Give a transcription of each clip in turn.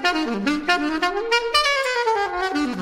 Thank you.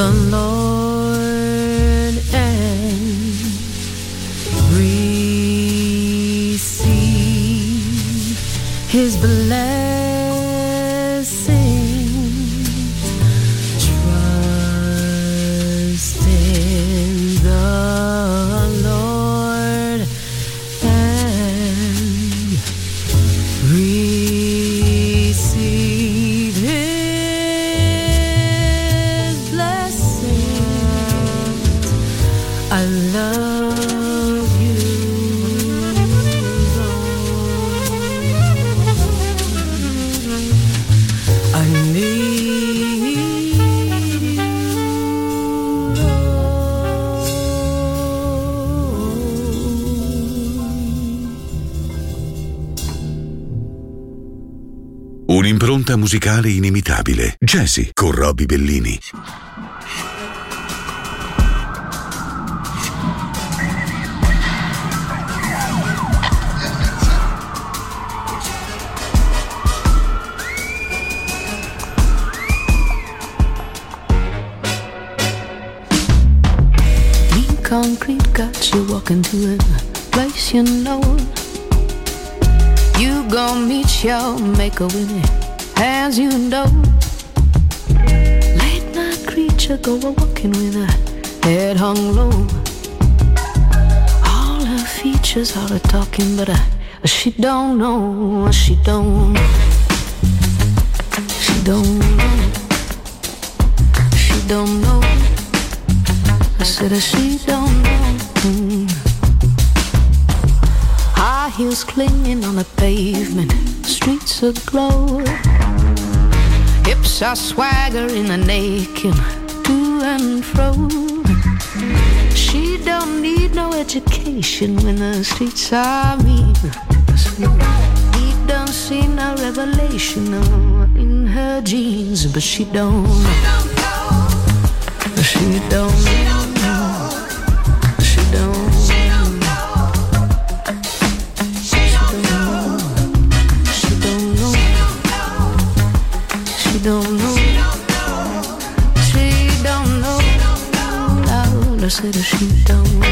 The Lord musicale inimitabile. Jazzy con Robbie Bellini. Concrete got you walking to a place you know. You gon' meet your maker with it, hands you know. Late night creature go a walking with her head hung low. All her features are a talking, but she don't know, she don't, she don't know, she don't know. I said she don't know. High heels clinging on the pavement, streets aglow. Hips are swaggering and naked to and fro. She don't need no education when the streets are mean. He don't see no revelation in her jeans. but she don't know. She don't Loud, I said she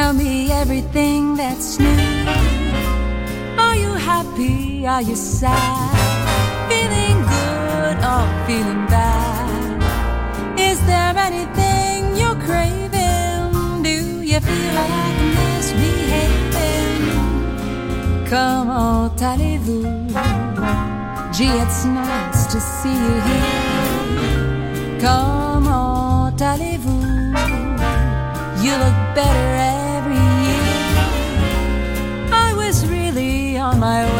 Tell me everything that's new. Are you happy? Are you sad? Feeling good or feeling bad? Is there anything you're craving? Do you feel like misbehaving? Comment tallez-vous. Gee, it's nice to see you here. Comment tallez-vous. You look better my way.